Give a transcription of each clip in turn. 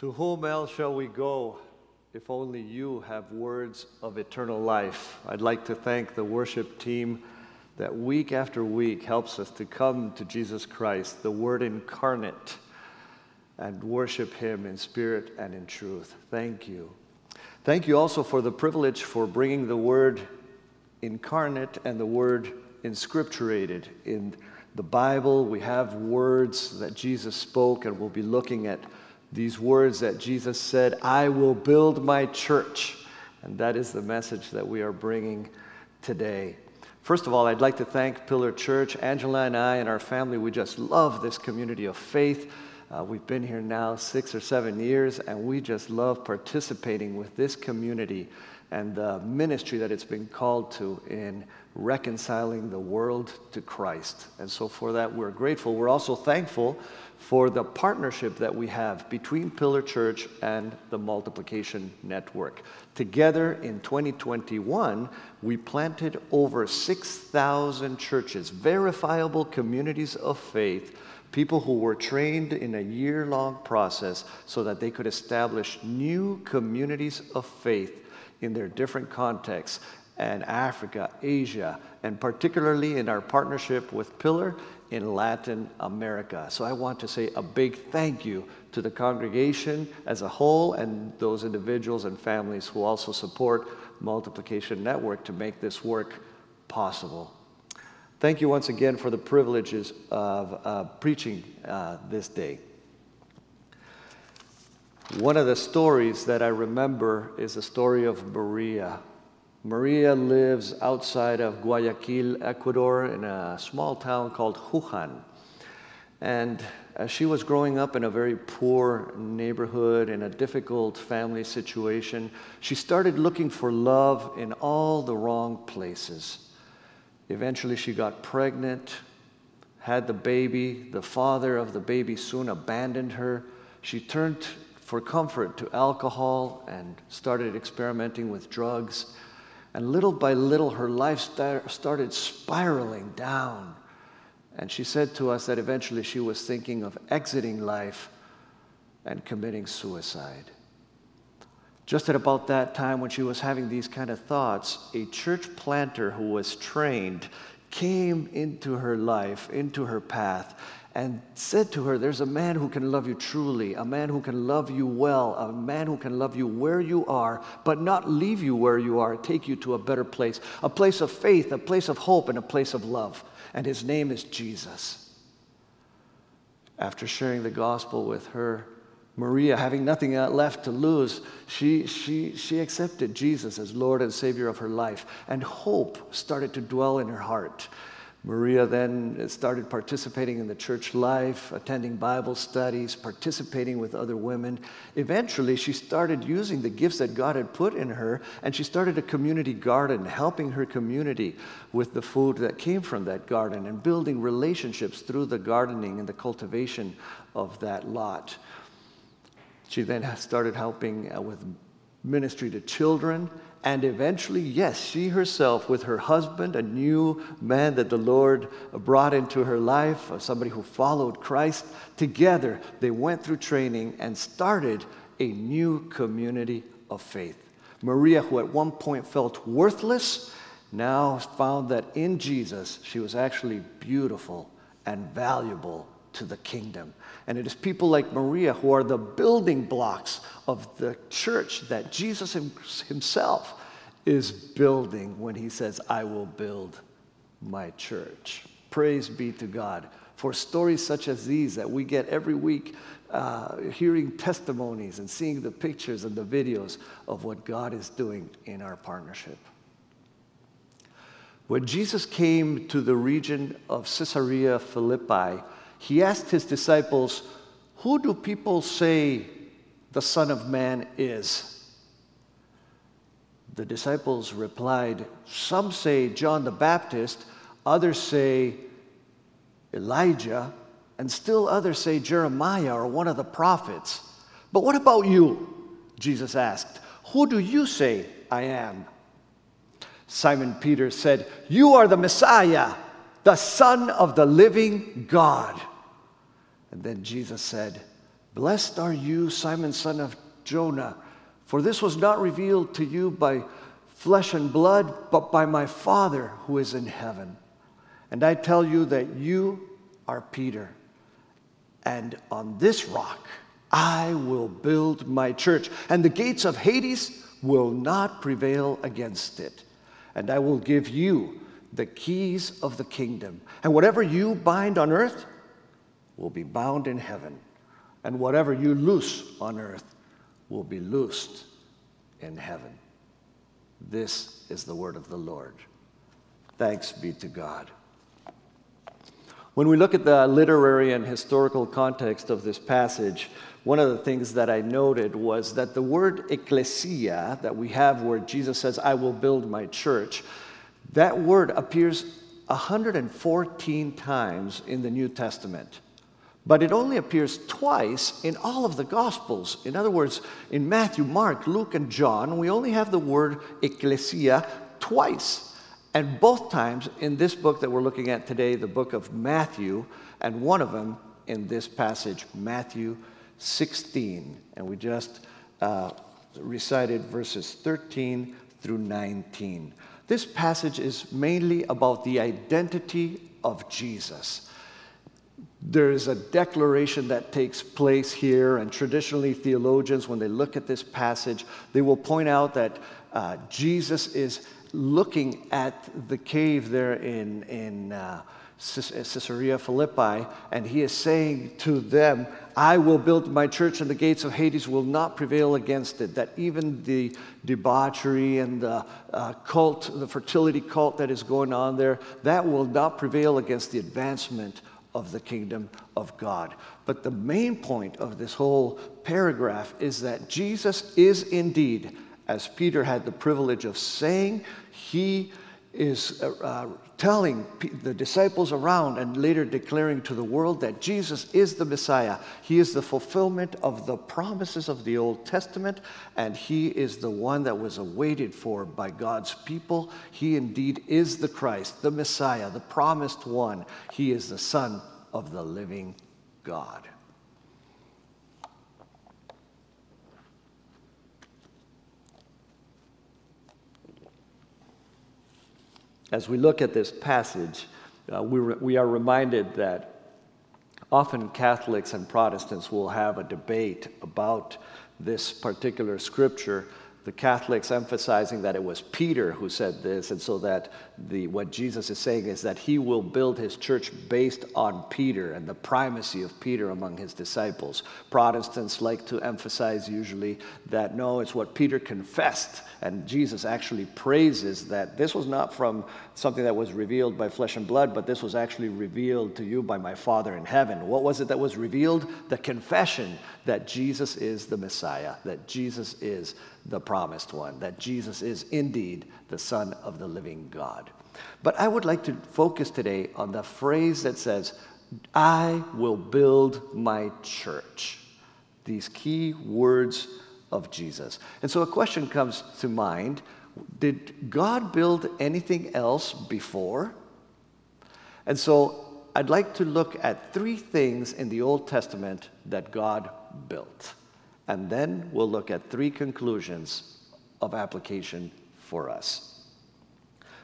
To whom else shall we go if only you have words of eternal life? I'd like to thank the worship team that week after week helps us to come to Jesus Christ, the Word incarnate, and worship Him in spirit and in truth. Thank you. Thank you also for the privilege for bringing the Word incarnate and the Word inscripturated in the Bible. We have words that Jesus spoke, and we'll be looking at these words that Jesus said, I will build my church. And that is the message that we are bringing today. First of all, I'd like to thank Pillar Church. Angela and I and our family, we just love this community of faith. Uh, we've been here now six or seven years, and we just love participating with this community and the ministry that it's been called to in reconciling the world to Christ. And so, for that, we're grateful. We're also thankful for the partnership that we have between Pillar Church and the Multiplication Network. Together in 2021, we planted over 6,000 churches, verifiable communities of faith, people who were trained in a year long process so that they could establish new communities of faith in their different contexts and Africa, Asia, and particularly in our partnership with Pillar in Latin America. So I want to say a big thank you to the congregation as a whole and those individuals and families who also support Multiplication Network to make this work possible. Thank you once again for the privileges of uh, preaching uh, this day. One of the stories that I remember is the story of Maria. Maria lives outside of Guayaquil, Ecuador, in a small town called Hujan. And as she was growing up in a very poor neighborhood, in a difficult family situation, she started looking for love in all the wrong places. Eventually, she got pregnant, had the baby. The father of the baby soon abandoned her. She turned for comfort to alcohol and started experimenting with drugs. And little by little, her life started spiraling down. And she said to us that eventually she was thinking of exiting life and committing suicide. Just at about that time, when she was having these kind of thoughts, a church planter who was trained came into her life, into her path, and said to her, There's a man who can love you truly, a man who can love you well, a man who can love you where you are, but not leave you where you are, take you to a better place, a place of faith, a place of hope, and a place of love. And his name is Jesus. After sharing the gospel with her, Maria, having nothing uh, left to lose, she, she, she accepted Jesus as Lord and Savior of her life, and hope started to dwell in her heart. Maria then started participating in the church life, attending Bible studies, participating with other women. Eventually, she started using the gifts that God had put in her, and she started a community garden, helping her community with the food that came from that garden and building relationships through the gardening and the cultivation of that lot. She then started helping uh, with ministry to children and eventually, yes, she herself, with her husband, a new man that the Lord brought into her life, uh, somebody who followed Christ, together they went through training and started a new community of faith. Maria, who at one point felt worthless, now found that in Jesus she was actually beautiful and valuable to the kingdom. And it is people like Maria who are the building blocks of the church that Jesus himself is building when he says, I will build my church. Praise be to God for stories such as these that we get every week, uh, hearing testimonies and seeing the pictures and the videos of what God is doing in our partnership. When Jesus came to the region of Caesarea Philippi, he asked his disciples, Who do people say the Son of Man is? The disciples replied, Some say John the Baptist, others say Elijah, and still others say Jeremiah or one of the prophets. But what about you? Jesus asked, Who do you say I am? Simon Peter said, You are the Messiah, the Son of the living God. And then Jesus said, Blessed are you, Simon, son of Jonah, for this was not revealed to you by flesh and blood, but by my Father who is in heaven. And I tell you that you are Peter, and on this rock I will build my church, and the gates of Hades will not prevail against it. And I will give you the keys of the kingdom. And whatever you bind on earth will be bound in heaven, and whatever you loose on earth will be loosed in heaven. This is the word of the Lord. Thanks be to God. When we look at the literary and historical context of this passage, one of the things that I noted was that the word ecclesia that we have where Jesus says, I will build my church, that word appears 114 times in the New Testament. But it only appears twice in all of the Gospels. In other words, in Matthew, Mark, Luke, and John, we only have the word ecclesia twice. And both times in this book that we're looking at today, the book of Matthew, and one of them in this passage, Matthew 16. And we just uh, recited verses 13 through 19. This passage is mainly about the identity of Jesus. There is a declaration that takes place here, and traditionally, theologians, when they look at this passage, they will point out that uh, Jesus is looking at the cave there in, in uh, Caesarea Philippi, and he is saying to them, I will build my church, and the gates of Hades will not prevail against it. That even the debauchery and the uh, cult, the fertility cult that is going on there, that will not prevail against the advancement of the kingdom of God. But the main point of this whole paragraph is that Jesus is indeed, as Peter had the privilege of saying, he is uh, uh, telling the disciples around and later declaring to the world that Jesus is the Messiah. He is the fulfillment of the promises of the Old Testament, and He is the one that was awaited for by God's people. He indeed is the Christ, the Messiah, the promised one. He is the Son of the living God. As we look at this passage, uh, we, re- we are reminded that often Catholics and Protestants will have a debate about this particular scripture the Catholics emphasizing that it was Peter who said this, and so that the, what Jesus is saying is that he will build his church based on Peter and the primacy of Peter among his disciples. Protestants like to emphasize usually that no, it's what Peter confessed, and Jesus actually praises that this was not from something that was revealed by flesh and blood, but this was actually revealed to you by my Father in heaven. What was it that was revealed? The confession that Jesus is the Messiah, that Jesus is the promised one, that Jesus is indeed the Son of the living God. But I would like to focus today on the phrase that says, I will build my church. These key words of Jesus. And so a question comes to mind Did God build anything else before? And so I'd like to look at three things in the Old Testament that God built. And then we'll look at three conclusions of application for us.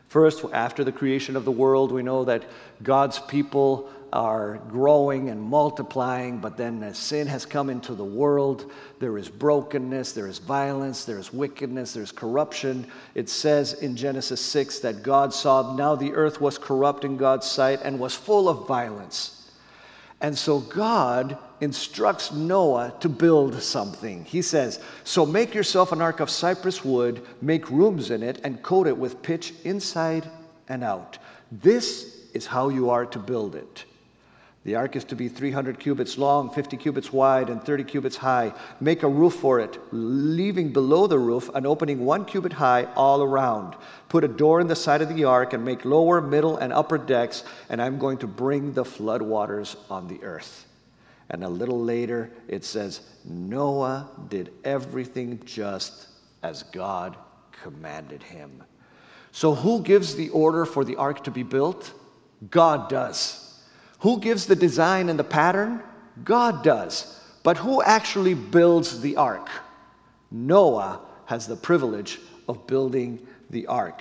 First, after the creation of the world, we know that God's people are growing and multiplying, but then as sin has come into the world, there is brokenness, there is violence, there is wickedness, there's corruption. It says in Genesis 6 that God saw now the earth was corrupt in God's sight and was full of violence. And so God instructs Noah to build something. He says, So make yourself an ark of cypress wood, make rooms in it, and coat it with pitch inside and out. This is how you are to build it. The ark is to be 300 cubits long, 50 cubits wide, and 30 cubits high. Make a roof for it, leaving below the roof an opening one cubit high all around. Put a door in the side of the ark and make lower, middle, and upper decks, and I'm going to bring the flood waters on the earth. And a little later, it says, Noah did everything just as God commanded him. So, who gives the order for the ark to be built? God does. Who gives the design and the pattern? God does. But who actually builds the ark? Noah has the privilege of building the ark.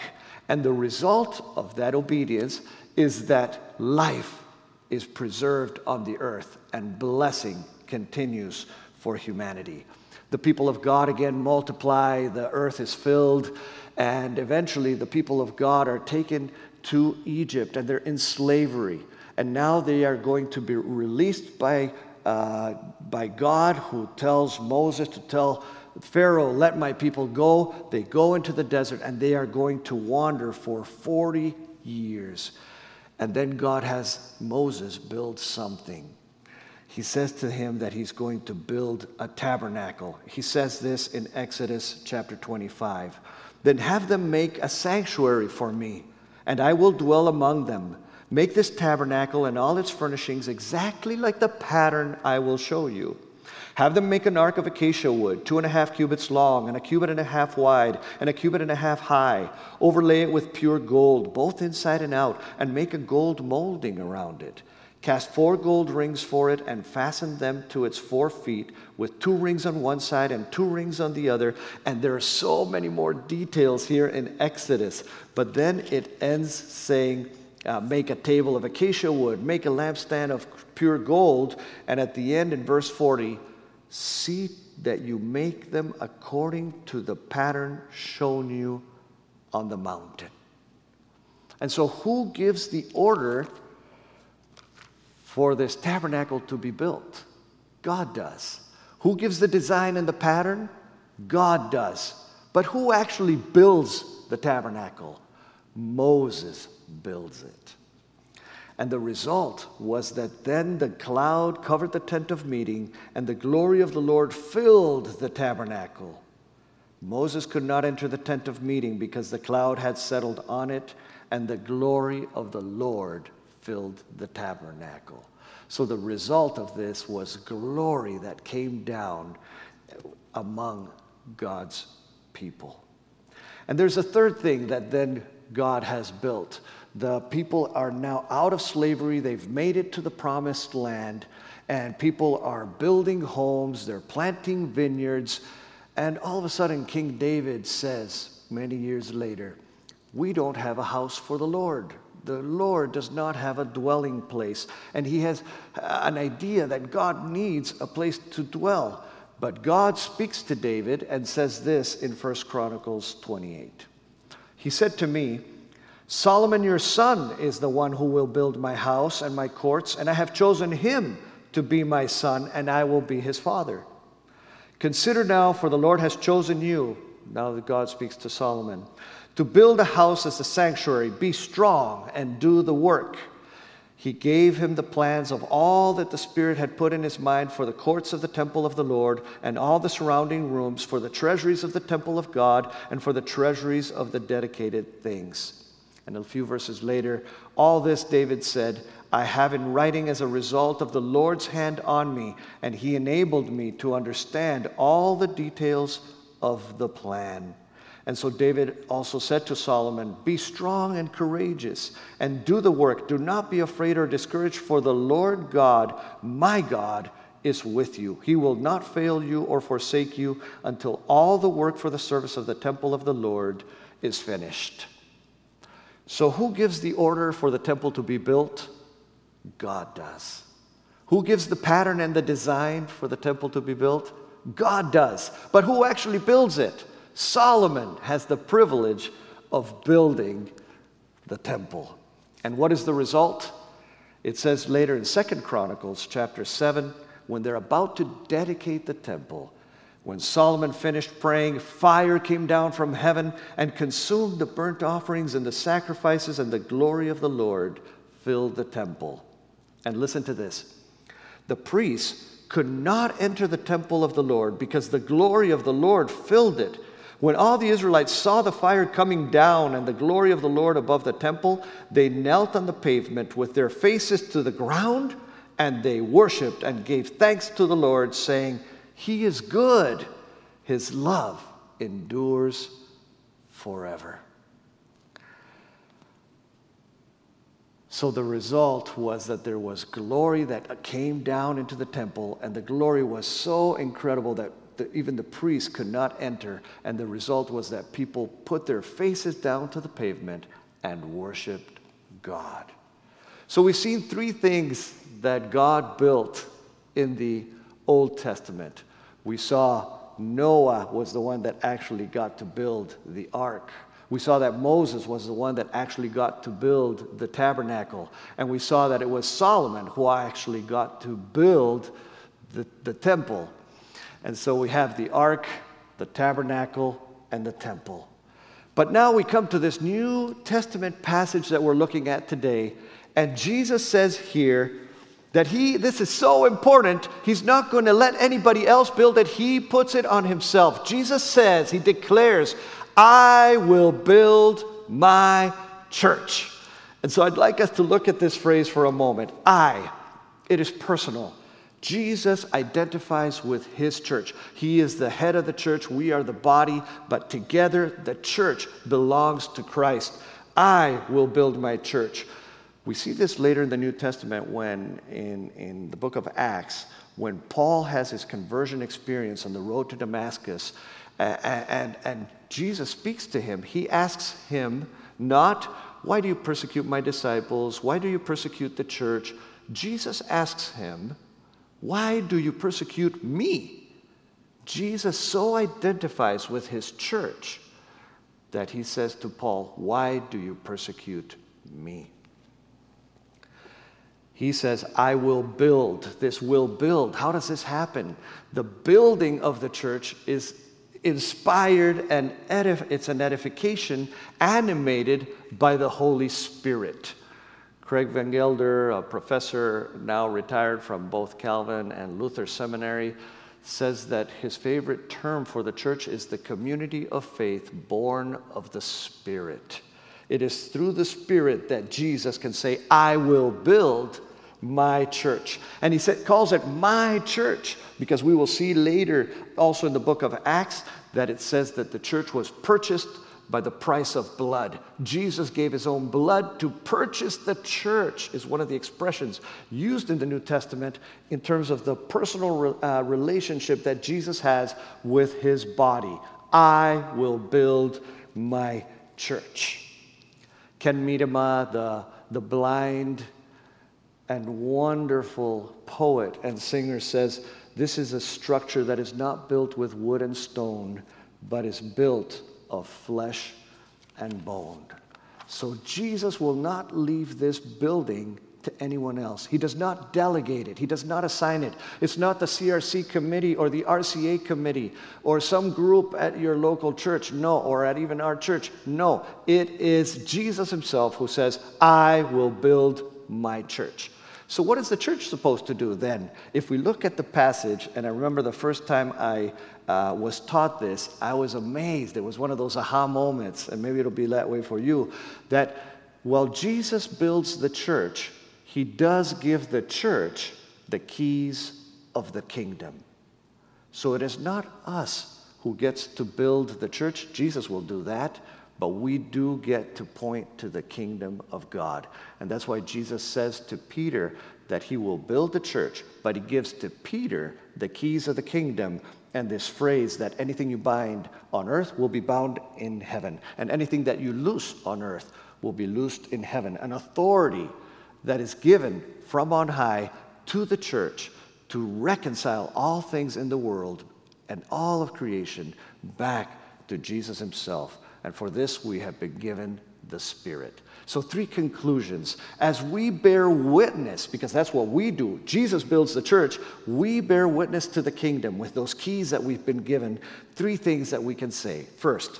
And the result of that obedience is that life is preserved on the earth and blessing continues for humanity. The people of God again multiply, the earth is filled, and eventually the people of God are taken to Egypt and they're in slavery. And now they are going to be released by, uh, by God, who tells Moses to tell Pharaoh, let my people go. They go into the desert and they are going to wander for 40 years. And then God has Moses build something. He says to him that he's going to build a tabernacle. He says this in Exodus chapter 25. Then have them make a sanctuary for me, and I will dwell among them. Make this tabernacle and all its furnishings exactly like the pattern I will show you. Have them make an ark of acacia wood, two and a half cubits long, and a cubit and a half wide, and a cubit and a half high. Overlay it with pure gold, both inside and out, and make a gold molding around it. Cast four gold rings for it, and fasten them to its four feet, with two rings on one side and two rings on the other. And there are so many more details here in Exodus. But then it ends saying, uh, make a table of acacia wood, make a lampstand of pure gold. And at the end, in verse 40, see that you make them according to the pattern shown you on the mountain. And so, who gives the order for this tabernacle to be built? God does. Who gives the design and the pattern? God does. But who actually builds the tabernacle? Moses builds it. And the result was that then the cloud covered the tent of meeting, and the glory of the Lord filled the tabernacle. Moses could not enter the tent of meeting because the cloud had settled on it, and the glory of the Lord filled the tabernacle. So the result of this was glory that came down among God's people. And there's a third thing that then God has built. The people are now out of slavery, they've made it to the promised land, and people are building homes, they're planting vineyards. And all of a sudden, King David says, many years later, We don't have a house for the Lord. The Lord does not have a dwelling place. And he has an idea that God needs a place to dwell. But God speaks to David and says this in 1 Chronicles 28. He said to me, Solomon your son is the one who will build my house and my courts, and I have chosen him to be my son, and I will be his father. Consider now, for the Lord has chosen you, now that God speaks to Solomon, to build a house as a sanctuary. Be strong and do the work. He gave him the plans of all that the Spirit had put in his mind for the courts of the temple of the Lord and all the surrounding rooms, for the treasuries of the temple of God, and for the treasuries of the dedicated things. And a few verses later, all this David said, I have in writing as a result of the Lord's hand on me, and he enabled me to understand all the details of the plan. And so David also said to Solomon, Be strong and courageous, and do the work. Do not be afraid or discouraged, for the Lord God, my God, is with you. He will not fail you or forsake you until all the work for the service of the temple of the Lord is finished. So, who gives the order for the temple to be built? God does. Who gives the pattern and the design for the temple to be built? God does. But who actually builds it? Solomon has the privilege of building the temple. And what is the result? It says later in Second Chronicles chapter 7 when they're about to dedicate the temple, when Solomon finished praying, fire came down from heaven and consumed the burnt offerings and the sacrifices, and the glory of the Lord filled the temple. And listen to this the priests could not enter the temple of the Lord because the glory of the Lord filled it. When all the Israelites saw the fire coming down and the glory of the Lord above the temple, they knelt on the pavement with their faces to the ground and they worshiped and gave thanks to the Lord, saying, he is good. His love endures forever. So the result was that there was glory that came down into the temple, and the glory was so incredible that the, even the priests could not enter. And the result was that people put their faces down to the pavement and worshiped God. So we've seen three things that God built in the Old Testament. We saw Noah was the one that actually got to build the ark. We saw that Moses was the one that actually got to build the tabernacle. And we saw that it was Solomon who actually got to build the, the temple. And so we have the ark, the tabernacle, and the temple. But now we come to this New Testament passage that we're looking at today. And Jesus says here that he, this is so important, he's not going to let anybody else build it. He puts it on himself. Jesus says, he declares, I will build my church. And so I'd like us to look at this phrase for a moment. I, it is personal. Jesus identifies with his church. He is the head of the church, we are the body, but together the church belongs to Christ. I will build my church. We see this later in the New Testament when, in, in the book of Acts, when Paul has his conversion experience on the road to Damascus, and, and, and Jesus speaks to him. He asks him not, Why do you persecute my disciples? Why do you persecute the church? Jesus asks him, Why do you persecute me? Jesus so identifies with his church that he says to Paul, Why do you persecute me? He says, I will build. This will build. How does this happen? The building of the church is inspired and edif- it's an edification animated by the Holy Spirit. Craig Van Gelder, a professor now retired from both Calvin and Luther Seminary, says that his favorite term for the church is the community of faith born of the Spirit. It is through the Spirit that Jesus can say, I will build my church. And he said, calls it my church because we will see later, also in the book of Acts, that it says that the church was purchased by the price of blood. Jesus gave his own blood to purchase the church, is one of the expressions used in the New Testament in terms of the personal uh, relationship that Jesus has with his body. I will build my church. Ken Medema, the, the blind and wonderful poet and singer says, This is a structure that is not built with wood and stone, but is built of flesh and bone. So Jesus will not leave this building to anyone else. He does not delegate it, He does not assign it. It's not the CRC committee or the RCA committee or some group at your local church, no, or at even our church. No, it is Jesus Himself who says, I will build my church. So, what is the church supposed to do then? If we look at the passage, and I remember the first time I uh, was taught this, I was amazed. It was one of those aha moments, and maybe it'll be that way for you, that while Jesus builds the church, he does give the church the keys of the kingdom. So, it is not us who gets to build the church, Jesus will do that. But we do get to point to the kingdom of God. And that's why Jesus says to Peter that he will build the church, but he gives to Peter the keys of the kingdom and this phrase that anything you bind on earth will be bound in heaven, and anything that you loose on earth will be loosed in heaven. An authority that is given from on high to the church to reconcile all things in the world and all of creation back to Jesus himself and for this we have been given the Spirit. So, three conclusions. As we bear witness, because that's what we do, Jesus builds the church, we bear witness to the kingdom with those keys that we've been given. Three things that we can say. First,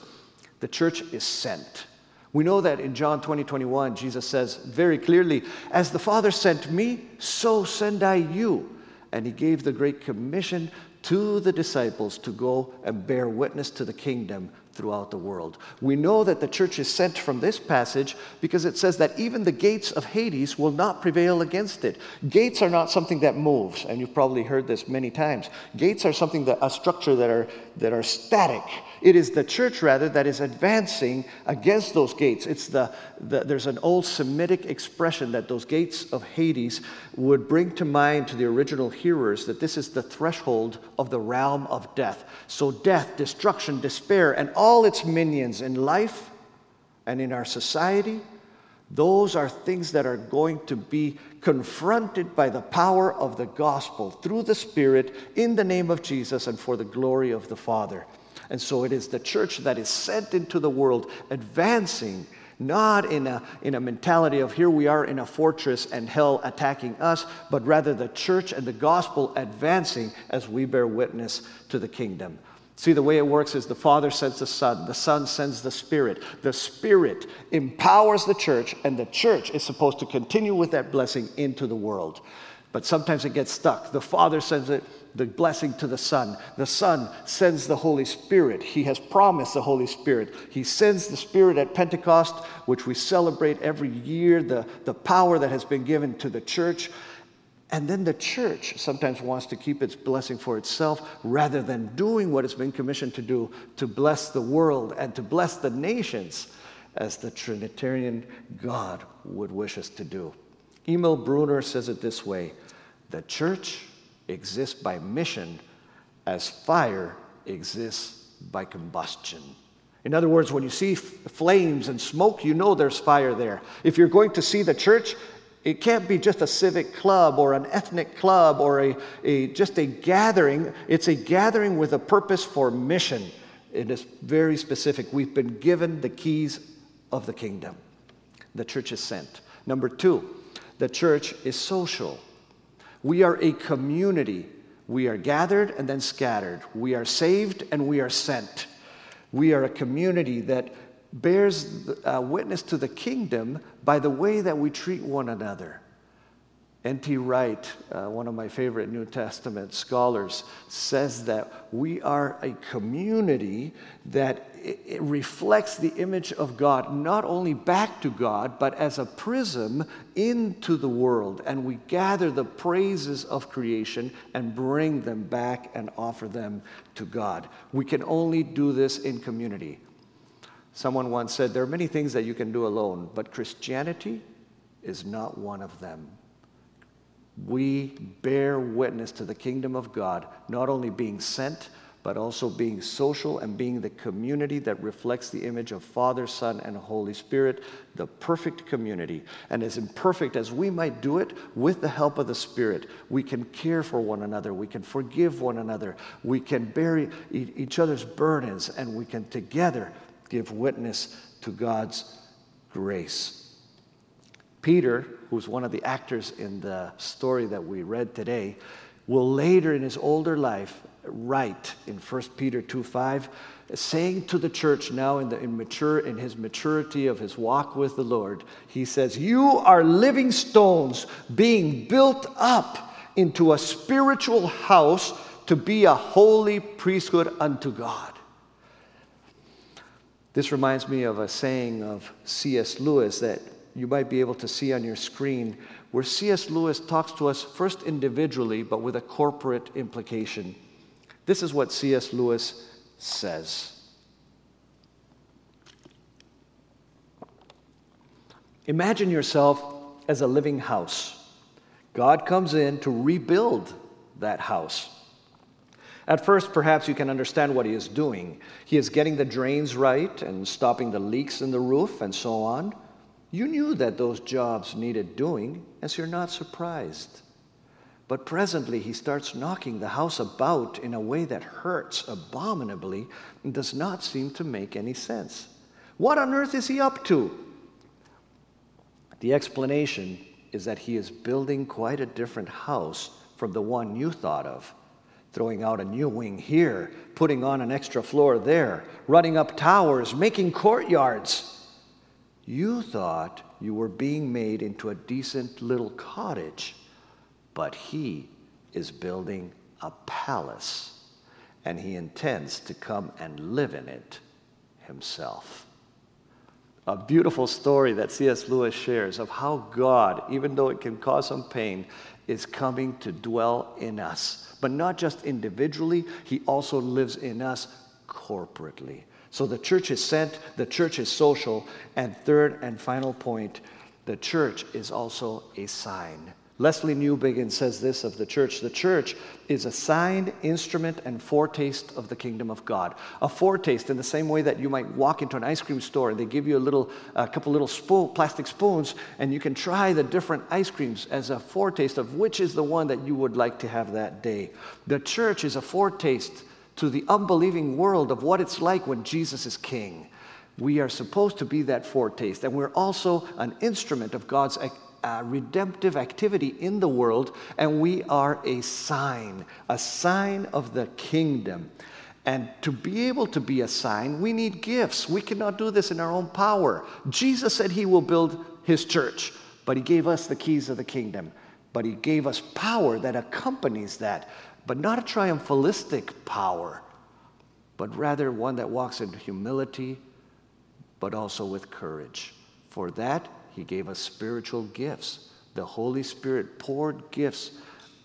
the church is sent. We know that in John 20, 21, Jesus says very clearly, As the Father sent me, so send I you. And he gave the Great Commission to the disciples to go and bear witness to the kingdom throughout the world. We know that the church is sent from this passage because it says that even the gates of Hades will not prevail against it. Gates are not something that moves, and you've probably heard this many times. Gates are something that a structure that are that are static. It is the church rather that is advancing against those gates. It's the, the there's an old Semitic expression that those gates of Hades would bring to mind to the original hearers that this is the threshold of the realm of death. So death, destruction, despair, and all all its minions in life and in our society, those are things that are going to be confronted by the power of the gospel through the Spirit in the name of Jesus and for the glory of the Father. And so it is the church that is sent into the world, advancing, not in a, in a mentality of here we are in a fortress and hell attacking us, but rather the church and the gospel advancing as we bear witness to the kingdom. See, the way it works is the Father sends the Son, the Son sends the Spirit. The Spirit empowers the church, and the church is supposed to continue with that blessing into the world. But sometimes it gets stuck. The Father sends it, the blessing to the Son. The Son sends the Holy Spirit. He has promised the Holy Spirit. He sends the Spirit at Pentecost, which we celebrate every year, the, the power that has been given to the church. And then the church sometimes wants to keep its blessing for itself rather than doing what it's been commissioned to do to bless the world and to bless the nations as the Trinitarian God would wish us to do. Emil Brunner says it this way The church exists by mission as fire exists by combustion. In other words, when you see f- flames and smoke, you know there's fire there. If you're going to see the church, it can't be just a civic club or an ethnic club or a, a, just a gathering. It's a gathering with a purpose for mission. It is very specific. We've been given the keys of the kingdom. The church is sent. Number two, the church is social. We are a community. We are gathered and then scattered. We are saved and we are sent. We are a community that bears uh, witness to the kingdom by the way that we treat one another. N.T. Wright, uh, one of my favorite New Testament scholars, says that we are a community that reflects the image of God, not only back to God, but as a prism into the world. And we gather the praises of creation and bring them back and offer them to God. We can only do this in community. Someone once said, There are many things that you can do alone, but Christianity is not one of them. We bear witness to the kingdom of God, not only being sent, but also being social and being the community that reflects the image of Father, Son, and Holy Spirit, the perfect community. And as imperfect as we might do it, with the help of the Spirit, we can care for one another, we can forgive one another, we can bear each other's burdens, and we can together give witness to God's grace. Peter, who's one of the actors in the story that we read today, will later in his older life write in 1 Peter 2 5, saying to the church now in, the, in, mature, in his maturity of his walk with the Lord, he says, You are living stones being built up into a spiritual house to be a holy priesthood unto God. This reminds me of a saying of C.S. Lewis that you might be able to see on your screen, where C.S. Lewis talks to us first individually, but with a corporate implication. This is what C.S. Lewis says Imagine yourself as a living house. God comes in to rebuild that house. At first, perhaps you can understand what he is doing. He is getting the drains right and stopping the leaks in the roof and so on. You knew that those jobs needed doing, as you're not surprised. But presently, he starts knocking the house about in a way that hurts abominably and does not seem to make any sense. What on earth is he up to? The explanation is that he is building quite a different house from the one you thought of throwing out a new wing here, putting on an extra floor there, running up towers, making courtyards. You thought you were being made into a decent little cottage, but he is building a palace, and he intends to come and live in it himself. A beautiful story that C.S. Lewis shares of how God, even though it can cause some pain, is coming to dwell in us. But not just individually, He also lives in us corporately. So the church is sent, the church is social, and third and final point, the church is also a sign. Lesslie Newbigin says this of the church the church is a sign, instrument, and foretaste of the kingdom of God. A foretaste, in the same way that you might walk into an ice cream store and they give you a little, a couple little spoon, plastic spoons, and you can try the different ice creams as a foretaste of which is the one that you would like to have that day. The church is a foretaste to the unbelieving world of what it's like when Jesus is king. We are supposed to be that foretaste, and we're also an instrument of God's uh, redemptive activity in the world, and we are a sign, a sign of the kingdom. And to be able to be a sign, we need gifts. We cannot do this in our own power. Jesus said he will build his church, but he gave us the keys of the kingdom. But he gave us power that accompanies that, but not a triumphalistic power, but rather one that walks in humility, but also with courage. For that, he gave us spiritual gifts. The Holy Spirit poured gifts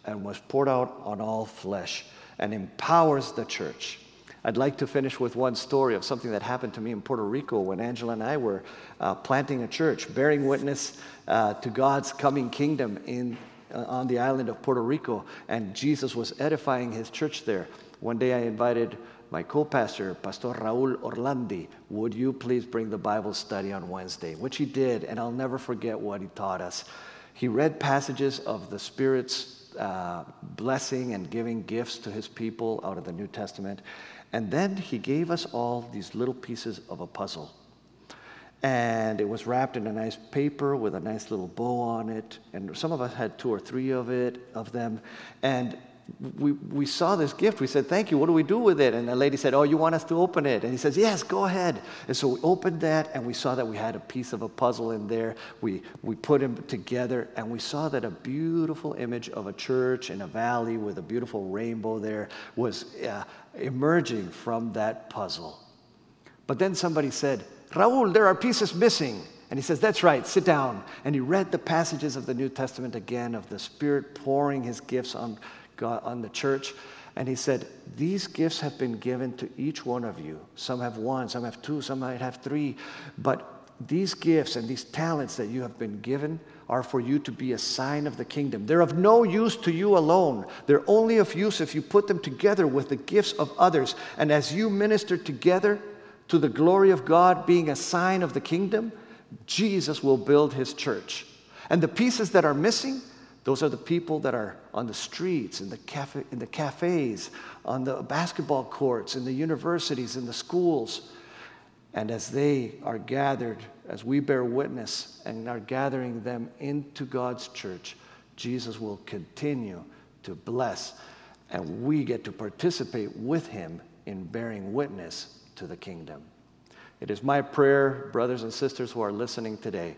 and was poured out on all flesh and empowers the church. I'd like to finish with one story of something that happened to me in Puerto Rico when Angela and I were uh, planting a church, bearing witness uh, to God's coming kingdom in, uh, on the island of Puerto Rico. And Jesus was edifying his church there. One day I invited my co pastor, Pastor Raul Orlandi, would you please bring the Bible study on Wednesday? Which he did, and I'll never forget what he taught us. He read passages of the Spirit's uh, blessing and giving gifts to his people out of the New Testament. And then he gave us all these little pieces of a puzzle. And it was wrapped in a nice paper with a nice little bow on it. And some of us had two or three of it, of them. And we, we saw this gift. We said, Thank you. What do we do with it? And the lady said, Oh, you want us to open it? And he says, Yes, go ahead. And so we opened that and we saw that we had a piece of a puzzle in there. We, we put them together and we saw that a beautiful image of a church in a valley with a beautiful rainbow there was uh, emerging from that puzzle. But then somebody said, Raul, there are pieces missing. And he says, That's right, sit down. And he read the passages of the New Testament again of the Spirit pouring his gifts on God, on the church. And he said, These gifts have been given to each one of you. Some have one, some have two, some might have three. But these gifts and these talents that you have been given are for you to be a sign of the kingdom. They're of no use to you alone. They're only of use if you put them together with the gifts of others. And as you minister together to the glory of God, being a sign of the kingdom, Jesus will build his church. And the pieces that are missing, those are the people that are on the streets, in the, cafe, in the cafes, on the basketball courts, in the universities, in the schools. And as they are gathered, as we bear witness and are gathering them into God's church, Jesus will continue to bless. And we get to participate with him in bearing witness to the kingdom. It is my prayer, brothers and sisters who are listening today,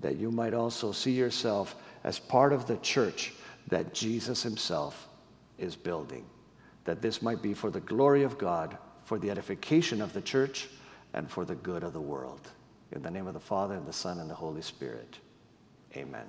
that you might also see yourself as part of the church that Jesus himself is building. That this might be for the glory of God, for the edification of the church, and for the good of the world. In the name of the Father, and the Son, and the Holy Spirit. Amen.